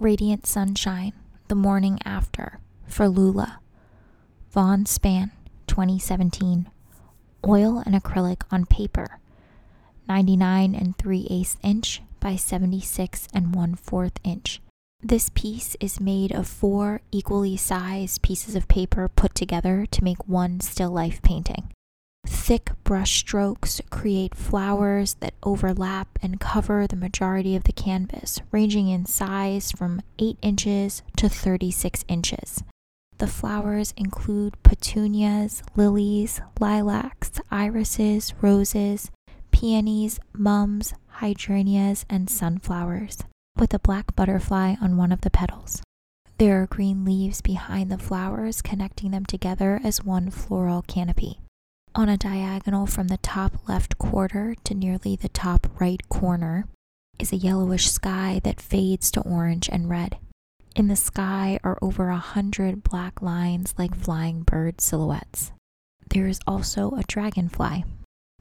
Radiant Sunshine, The Morning After, for Lula. Vaughn Spann, 2017. Oil and acrylic on paper, 99 and 3 eighths inch by 76 and 1 fourth inch. This piece is made of four equally sized pieces of paper put together to make one still life painting. Thick brush strokes create flowers that overlap and cover the majority of the canvas, ranging in size from 8 inches to 36 inches. The flowers include petunias, lilies, lilacs, irises, roses, peonies, mums, hydrangeas, and sunflowers, with a black butterfly on one of the petals. There are green leaves behind the flowers, connecting them together as one floral canopy. On a diagonal from the top left quarter to nearly the top right corner is a yellowish sky that fades to orange and red. In the sky are over a hundred black lines like flying bird silhouettes. There is also a dragonfly.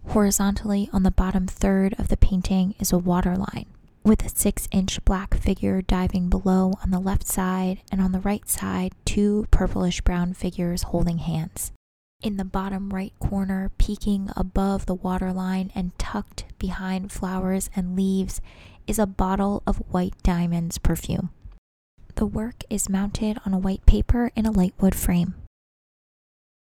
Horizontally on the bottom third of the painting is a waterline with a six inch black figure diving below on the left side, and on the right side, two purplish brown figures holding hands. In the bottom right corner, peeking above the waterline and tucked behind flowers and leaves, is a bottle of White Diamonds perfume. The work is mounted on a white paper in a lightwood frame.